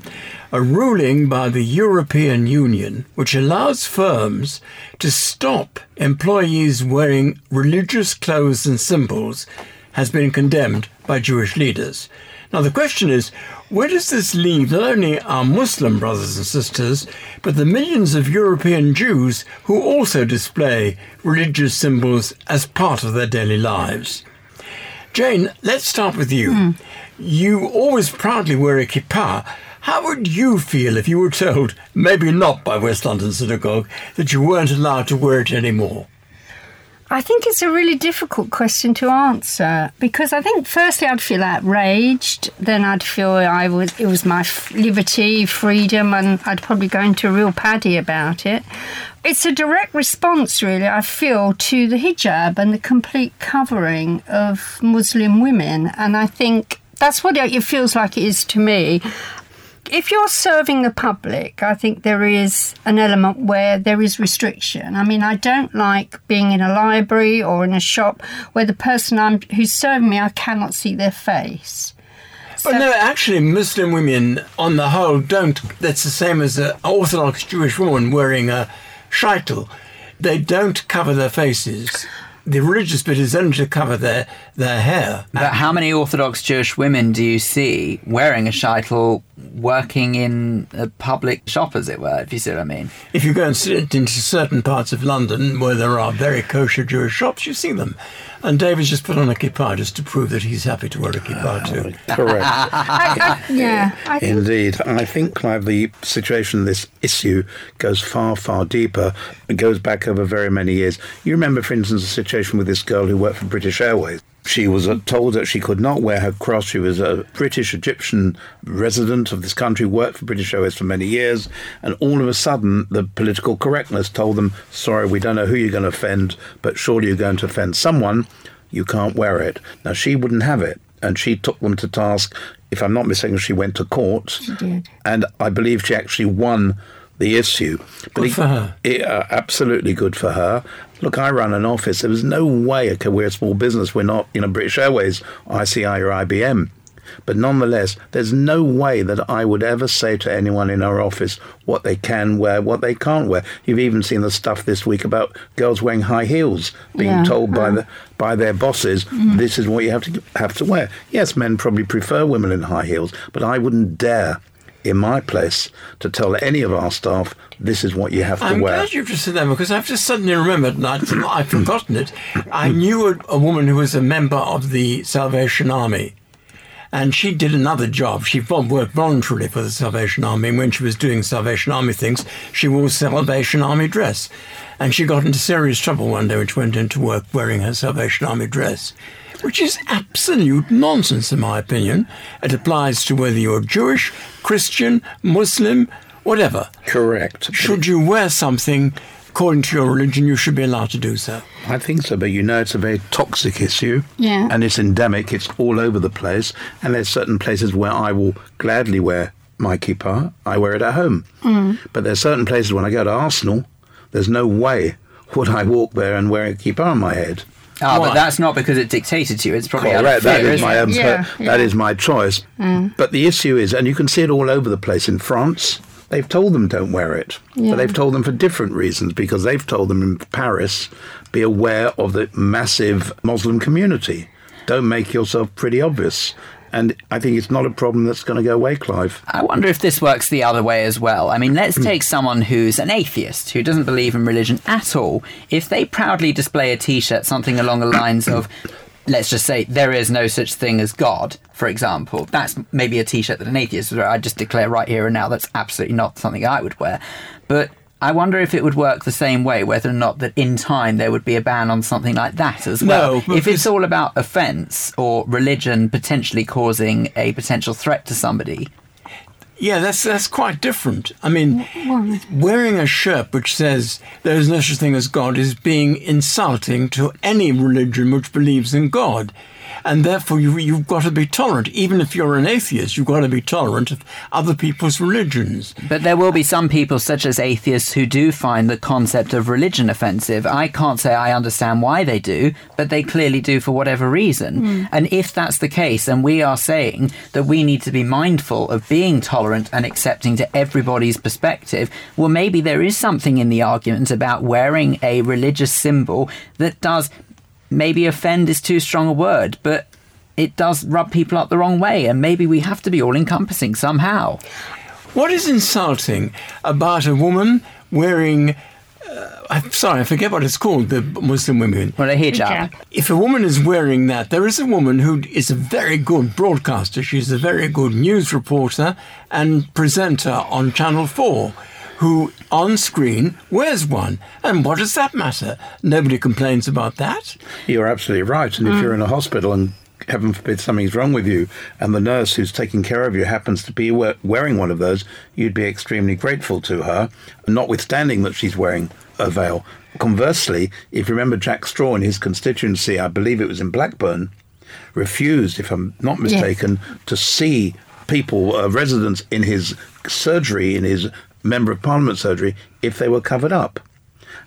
a ruling by the European Union which allows firms to stop employees wearing religious clothes and symbols has been condemned by Jewish leaders. Now, the question is where does this leave not only our Muslim brothers and sisters, but the millions of European Jews who also display religious symbols as part of their daily lives? Jane, let's start with you. Mm. You always proudly wear a kippah. How would you feel if you were told, maybe not by West London Synagogue, that you weren't allowed to wear it anymore? I think it's a really difficult question to answer because I think firstly I'd feel outraged, then I'd feel I was it was my liberty, freedom, and I'd probably go into a real paddy about it. It's a direct response, really. I feel to the hijab and the complete covering of Muslim women, and I think that's what it feels like it is to me if you're serving the public, I think there is an element where there is restriction. I mean, I don't like being in a library or in a shop where the person I'm, who's serving me, I cannot see their face. So, but no, actually, Muslim women, on the whole, don't. That's the same as an Orthodox Jewish woman wearing a shaitel. They don't cover their faces the religious bit is only to cover their, their hair. But how many Orthodox Jewish women do you see wearing a shaitel working in a public shop, as it were, if you see what I mean? If you go and sit into certain parts of London where there are very kosher Jewish shops, you see them. And David's just put on a kippah just to prove that he's happy to wear a kippah ah, too. Correct. I, I, yeah. I think... Indeed. I think, Clive, the situation, this issue, goes far, far deeper. It goes back over very many years. You remember, for instance, the situation with this girl who worked for British Airways. She was uh, told that she could not wear her cross. She was a British Egyptian resident of this country, worked for British Airways for many years, and all of a sudden, the political correctness told them, "Sorry, we don't know who you're going to offend, but surely you're going to offend someone. You can't wear it." Now she wouldn't have it, and she took them to task. If I'm not mistaken, she went to court, she did. and I believe she actually won the issue. But good for her. It, uh, absolutely good for her. Look, I run an office. There was no way, okay, we're a small business. We're not, you know, British Airways, ICI, or IBM. But nonetheless, there's no way that I would ever say to anyone in our office what they can wear, what they can't wear. You've even seen the stuff this week about girls wearing high heels, being yeah. told by the by their bosses, mm. this is what you have to have to wear. Yes, men probably prefer women in high heels, but I wouldn't dare in my place to tell any of our staff this is what you have to I'm wear. I'm glad you've just said that because I've just suddenly remembered and I'd, I'd forgotten it. I knew a, a, woman who was a member of the Salvation Army. And she did another job. She worked voluntarily for the Salvation Army. And when she was doing Salvation Army things, she wore Salvation Army dress. And she got into serious trouble one day when she went into work wearing her Salvation Army dress which is absolute nonsense, in my opinion. It applies to whether you're Jewish, Christian, Muslim, whatever. Correct. Should you wear something according to your religion, you should be allowed to do so. I think so, but you know it's a very toxic issue. Yeah. And it's endemic, it's all over the place. And there's certain places where I will gladly wear my kippah, I wear it at home. Mm. But there's certain places when I go to Arsenal, there's no way would I walk there and wear a kippah on my head. Ah, Why? but that's not because it dictated to you. It's probably out of fear, That is isn't my it? own. Yeah, per- yeah. That is my choice. Mm. But the issue is, and you can see it all over the place in France. They've told them don't wear it, Yeah. but they've told them for different reasons because they've told them in Paris, be aware of the massive Muslim community. Don't make yourself pretty obvious. And I think it's not a problem that's going to go away, Clive. I wonder if this works the other way as well. I mean, mm. let's take someone who's an atheist, who doesn't believe in religion at all. If they proudly display a t shirt, something along the lines of, let's just say, there is no such thing as God, for example, that's maybe a t shirt that an atheist would wear. I just declare right here and now that's absolutely not something I would wear. But I wonder if it would work the same way, whether or not that in time there would be a ban on something like that as well. No, if it's all about offence or religion potentially causing a potential threat to somebody, Yeah, that's that's quite different. I mean, wearing a shirt which says there is no such thing as God is being insulting to any religion which believes in God. And therefore, you, you've got to be tolerant. Even if you're an atheist, you've got to be tolerant of other people's religions. But there will be some people, such as atheists, who do find the concept of religion offensive. I can't say I understand why they do, but they clearly do for whatever reason. Mm. And if that's the case, and we are saying that we need to be mindful of being tolerant and accepting to everybody's perspective, well, maybe there is something in the argument about wearing a religious symbol that does maybe offend is too strong a word, but it does rub people up the wrong way, and maybe we have to be all encompassing somehow. What is insulting about a woman wearing? Uh, I'm sorry, I forget what it's called. The Muslim women. Well, a hijab. If a woman is wearing that, there is a woman who is a very good broadcaster. She's a very good news reporter and presenter on Channel Four. Who on screen wears one, and what does that matter? Nobody complains about that. You're absolutely right. And if Mm. you're in a hospital and heaven forbid something's wrong with you, and the nurse who's taking care of you happens to be wearing one of those, you'd be extremely grateful to her, notwithstanding that she's wearing a veil. Conversely, if you remember Jack Straw in his constituency, I believe it was in Blackburn, refused, if I'm not Yes. mistaken, to see people, uh, residents in his surgery, in his member of parliament surgery, if they were covered up.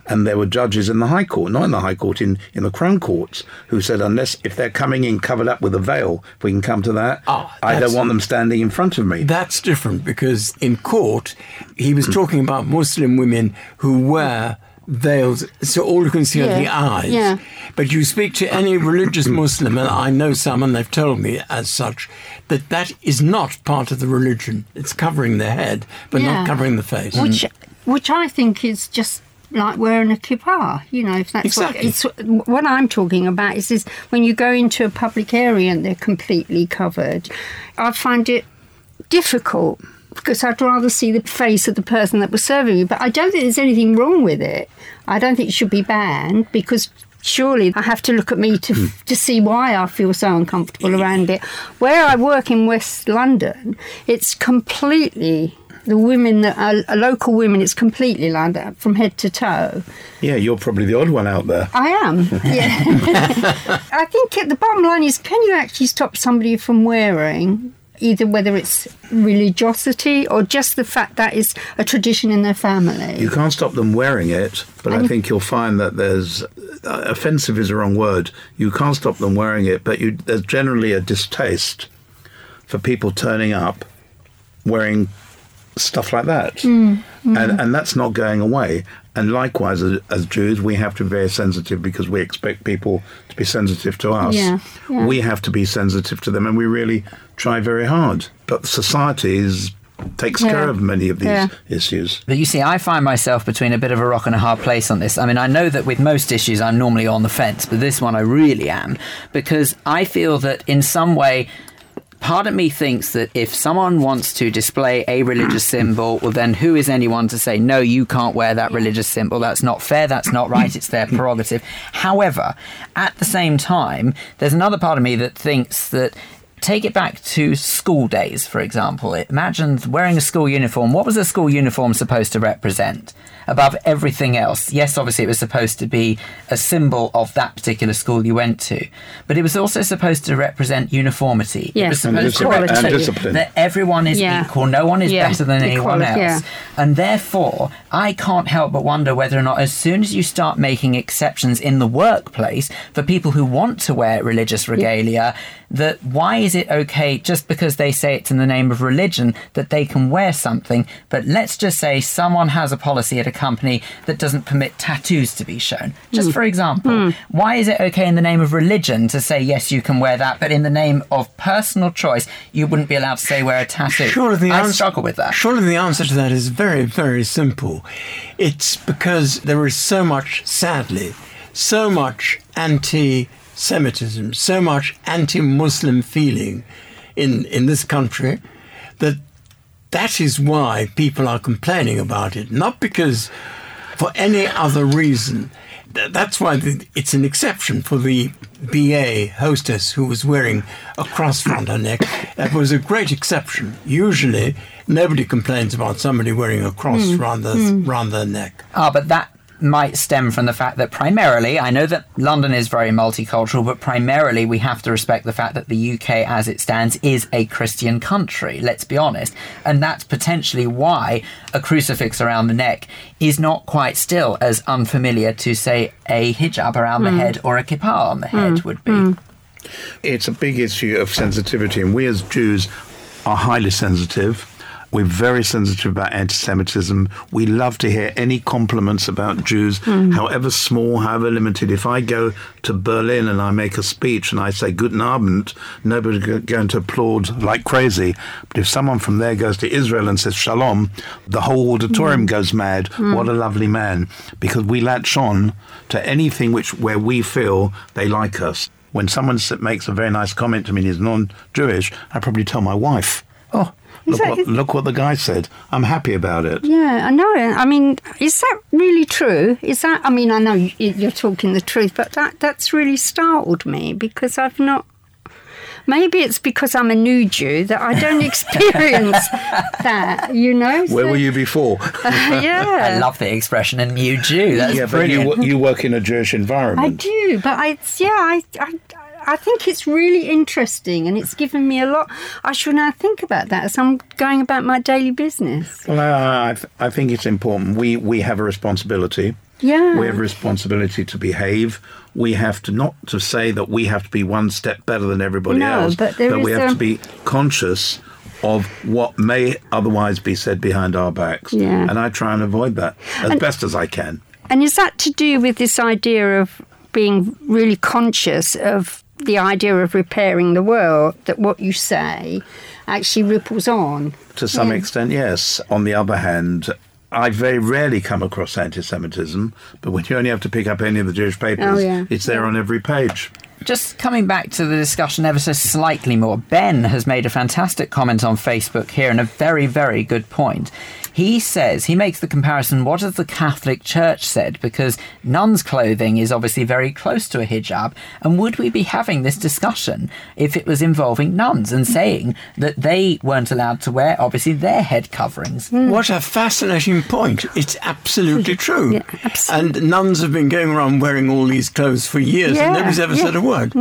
And there were judges in the High Court, not in the High Court, in, in the Crown Courts, who said, unless if they're coming in covered up with a veil, if we can come to that, ah, I don't want them standing in front of me. That's different because in court he was talking about Muslim women who wear veils so all you can see are the eyes. yeah. But you speak to any religious Muslim, and I know some, and they've told me as such, that that is not part of the religion. It's covering the head, but Yeah. not covering the face. Which, which I think is just like wearing a kippah. You know, if that's Exactly. what it's what I'm talking about is is when you go into a public area and they're completely covered. I find it difficult because I'd rather see the face of the person that was serving me. But I don't think there's anything wrong with it. I don't think it should be banned because surely I have to look at me to hmm. to see why I feel so uncomfortable around it. Where I work in West London, it's completely the women that are, are local women. It's completely lined up from head to toe. Yeah, you're probably the odd one out there. I am. Yeah. I think the bottom line is can you actually stop somebody from wearing either whether it's religiosity or just the fact that it's a tradition in their family? You can't stop them wearing it, but I think you'll find that there's uh, offensive is the wrong word. You can't stop them wearing it, but you, there's generally a distaste for people turning up wearing stuff like that, Mm, mm. and and that's not going away. And likewise, as, as Jews, we have to be very sensitive because we expect people to be sensitive to us. Yeah, yeah. We have to be sensitive to them, and we really try very hard. But society is, takes Yeah. care of many of these Yeah. issues. But you see, I find myself between a bit of a rock and a hard place on this. I mean, I know that with most issues, I'm normally on the fence, but this one I really am because I feel that in some way, part of me thinks that if someone wants to display a religious symbol, well, then who is anyone to say, no, you can't wear that religious symbol? That's not fair. That's not right. It's their prerogative. However, at the same time, there's another part of me that thinks that take it back to school days, for example. Imagine wearing a school uniform. What was a school uniform supposed to represent? Above everything else, yes, obviously it was supposed to be a symbol of that particular school you went to, but it was also supposed to represent uniformity. It was Yes, and to equality. represent And discipline. that everyone is Yeah. equal, no one is Yeah, better than anyone else. yeah. And therefore, I can't help but wonder whether or not, as soon as you start making exceptions in the workplace for people who want to wear religious regalia, that why is it okay just because they say it's in the name of religion that they can wear something? But let's just say someone has a policy at a company that doesn't permit tattoos to be shown. Just Mm. for example, Mm. why is it okay in the name of religion to say yes, you can wear that, but in the name of personal choice, you wouldn't be allowed to say wear a tattoo? Surely the I answer, struggle with that. Surely the answer to that is very, very simple. It's because there is so much, sadly, so much anti-Semitism, so much anti-Muslim feeling in in this country that that is why people are complaining about it, not because for any other reason. That's why it's an exception for the BA hostess who was wearing a cross round her neck. That was a great exception. Usually, nobody complains about somebody wearing a cross Mm. round, their, Mm. round their neck. Ah, but that might stem from the fact that primarily, I know that London is very multicultural, but primarily we have to respect the fact that the UK as it stands is a Christian country, let's be honest. And that's potentially why a crucifix around the neck is not quite still as unfamiliar to, say, a hijab around the Mm. head or a kippah on the head would be. It's a big issue of sensitivity, and we as Jews are highly sensitive. We're very sensitive about anti Semitism. We love to hear any compliments about Jews, Mm. however small, however limited. If I go to Berlin and I make a speech and I say Guten Abend, nobody's going to applaud like crazy. But if someone from there goes to Israel and says Shalom, the whole auditorium Mm. goes mad. Mm. What a lovely man. Because we latch on to anything which where we feel they like us. When someone makes a very nice comment to me and is non-Jewish, I probably tell my wife, "Oh, look that- what, is- look what the guy said. I'm happy about it." Yeah, I know. I mean, is that really true? Is that? I mean, I know you're talking the truth, but that that's really startled me because I've not. Maybe it's because I'm a new Jew that I don't experience that. You know. Where were you before? yeah. I love the expression, a new Jew. That's yeah, but brilliant. you, wo- you work in a Jewish environment. I do, but I yeah, I, I I think it's really interesting, and it's given me a lot. I should now think about that as I'm going about my daily business. Well, I, I, th- I think it's important. We we have a responsibility. Yeah. We have a responsibility to behave. We have to not to say that we have to be one step better than everybody No, else, but there we have a- to um, be conscious of what may otherwise be said behind our backs. Yeah. And I try and avoid that as And- best as I can. And is that to do with this idea of being really conscious of the idea of repairing the world, that what you say actually ripples on? To some Yeah. extent, yes. On the other hand, I very rarely come across anti Semitism, but when you only have to pick up any of the Jewish oh, papers, Oh, yeah. it's there on every page. Just coming back to the discussion ever so slightly more, Ben has made a fantastic comment on Facebook here and a very, very good point. He says, he makes the comparison, what has the Catholic Church said? Because nuns' clothing is obviously very close to a hijab. And would we be having this discussion if it was involving nuns and saying that they weren't allowed to wear, obviously, their head coverings? Hmm. What a fascinating point. It's absolutely true. Absolutely. And nuns have been going around wearing all these clothes for years Yeah, and nobody's ever yeah. said a word.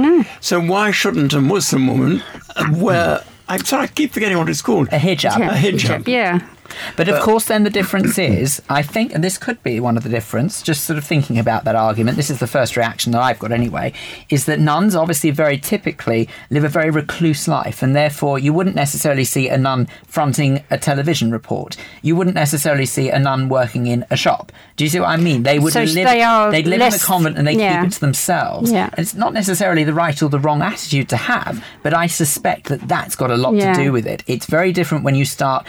So why shouldn't a Muslim woman wear. I'm sorry, I keep forgetting what it's called. A hijab. A hijab. Yeah. But of But- course, then the difference is, I think, and this could be one of the difference, just sort of thinking about that argument, this is the first reaction that I've got anyway, is that nuns obviously very typically live a very recluse life, and therefore you wouldn't necessarily see a nun fronting a television report. You wouldn't necessarily see a nun working in a shop. Do you see what I mean? They would So live, they are they'd live in a less- convent and they yeah. keep it to themselves. Yeah. And it's not necessarily the right or the wrong attitude to have, but I suspect that that's got a lot Yeah. to do with it. It's very different when you start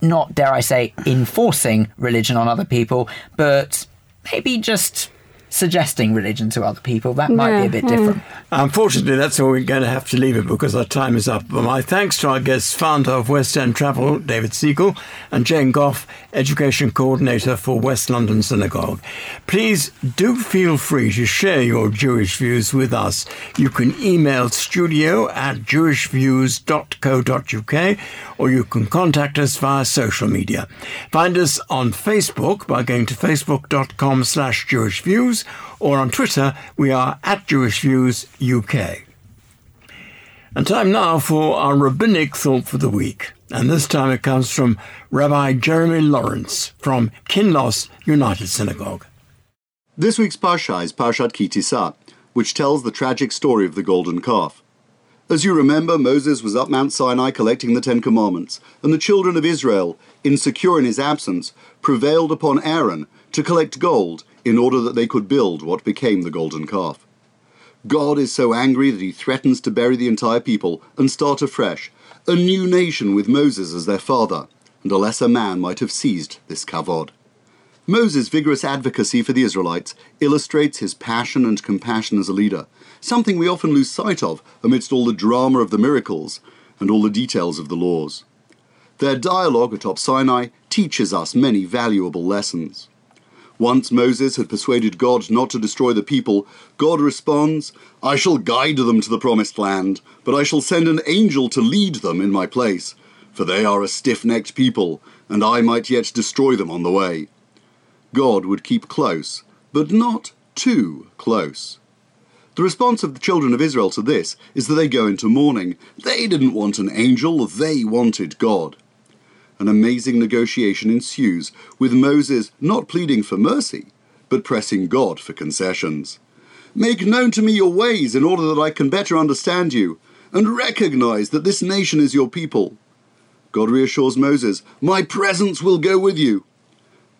not dare I say enforcing religion on other people, but maybe just suggesting religion to other people. That might be a bit Yeah, different. Unfortunately, that's where we're going to have to leave it because our time is up. But my thanks to our guests, founder of West End Travel, David Siegel, and Jane Goff, education coordinator for West London Synagogue. Please do feel free to share your Jewish views with us. You can email studio at jewishviews.co.uk or you can contact us via social media. Find us on Facebook by going to facebook.com slash jewishviews or on Twitter we are at jewishviewsuk. And time now for our rabbinic thought for the week. And this time it comes from Rabbi Jeremy Lawrence from Kinloss United Synagogue. This week's Parsha is Parshat Ki Tisa, which tells the tragic story of the golden calf. As you remember, Moses was up Mount Sinai collecting the Ten Commandments, and the children of Israel, insecure in his absence, prevailed upon Aaron to collect gold in order that they could build what became the golden calf. God is so angry that he threatens to bury the entire people and start afresh, a new nation with Moses as their father, and a lesser man might have seized this kavod. Moses' vigorous advocacy for the Israelites illustrates his passion and compassion as a leader, something we often lose sight of amidst all the drama of the miracles and all the details of the laws. Their dialogue atop Sinai teaches us many valuable lessons. Once Moses had persuaded God not to destroy the people, God responds, I shall guide them to the promised land, but I shall send an angel to lead them in my place, for they are a stiff necked people, and I might yet destroy them on the way. God would keep close, but not too close. The response of the children of Israel to this is that they go into mourning. They didn't want an angel, they wanted God. An amazing negotiation ensues, with Moses not pleading for mercy, but pressing God for concessions. Make known to me your ways in order that I can better understand you, and recognize that this nation is your people. God reassures Moses, My presence will go with you.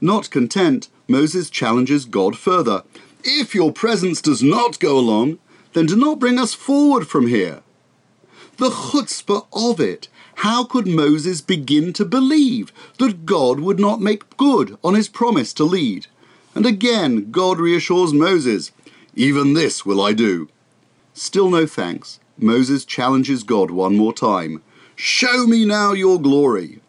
Not content, Moses challenges God further. If your presence does not go along, then do not bring us forward from here. The chutzpah of it. How could Moses begin to believe that God would not make good on his promise to lead? And again, God reassures Moses, Even this will I do. Still no thanks. Moses challenges God one more time. Show me now your glory.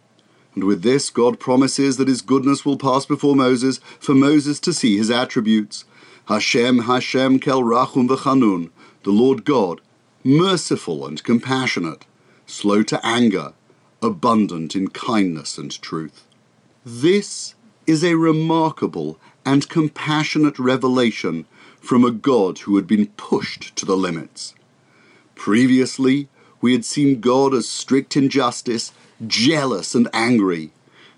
And with this, God promises that his goodness will pass before Moses for Moses to see his attributes. Hashem, Hashem, Kel Rachum v'Chanun, the Lord God, merciful and compassionate, slow to anger, abundant in kindness and truth. This is a remarkable and compassionate revelation from a God who had been pushed to the limits. Previously, we had seen God as strict in justice, jealous and angry.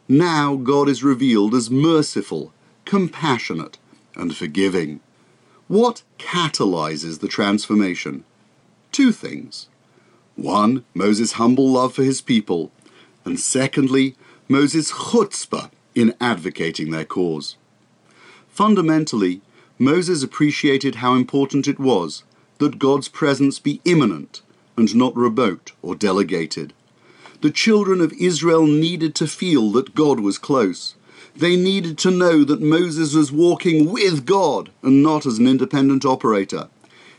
Now God is revealed as merciful, compassionate, and forgiving. What catalyzes the transformation? Two things. One, Moses' humble love for his people, and secondly, Moses' chutzpah in advocating their cause. Fundamentally, Moses appreciated how important it was that God's presence be imminent and not remote or delegated. The children of Israel needed to feel that God was close. They needed to know that Moses was walking with God and not as an independent operator.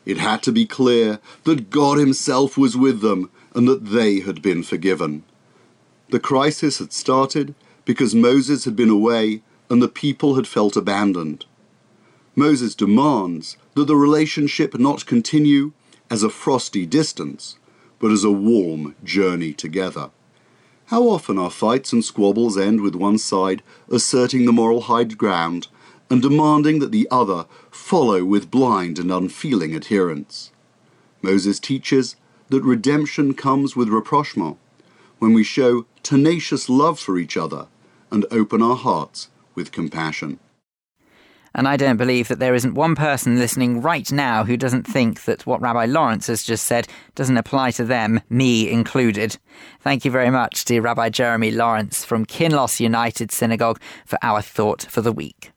It had to be clear that God Himself was with them and that they had been forgiven. The crisis had started because Moses had been away and the people had felt abandoned. Moses demands that the relationship not continue as a frosty distance, but as a warm journey together. How often our fights and squabbles end with one side asserting the moral high ground and demanding that the other follow with blind and unfeeling adherence. Moses teaches that redemption comes with rapprochement, when we show tenacious love for each other and open our hearts with compassion. And I don't believe that there isn't one person listening right now who doesn't think that what Rabbi Lawrence has just said doesn't apply to them, me included. Thank you very much to Rabbi Jeremy Lawrence from Kinloss United Synagogue for our thought for the week.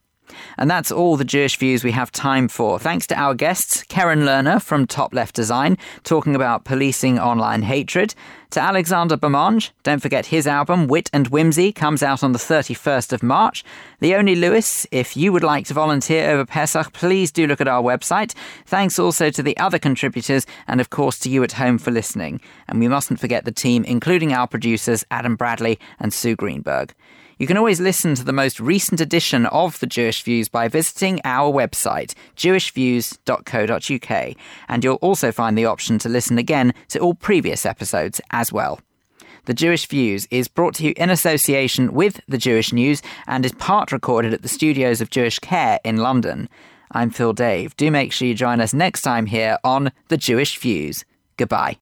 And that's all the Jewish views we have time for. Thanks to our guests, Keren Lerner from Top Left Design, talking about policing online hatred, to Alexander Bermange, don't forget his album, Wit and Whimsy, comes out on the 31st of March. Leonie Lewis, if you would like to volunteer over Pesach, please do look at our website. Thanks also to the other contributors, and of course to you at home for listening. And we mustn't forget the team, including our producers, Adam Bradley and Sue Greenberg. You can always listen to the most recent edition of The Jewish Views by visiting our website, jewishviews.co.uk, and you'll also find the option to listen again to all previous episodes as well. The Jewish Views is brought to you in association with The Jewish News and is part recorded at the studios of Jewish Care in London. I'm Phil Dave. Do make sure you join us next time here on The Jewish Views. Goodbye.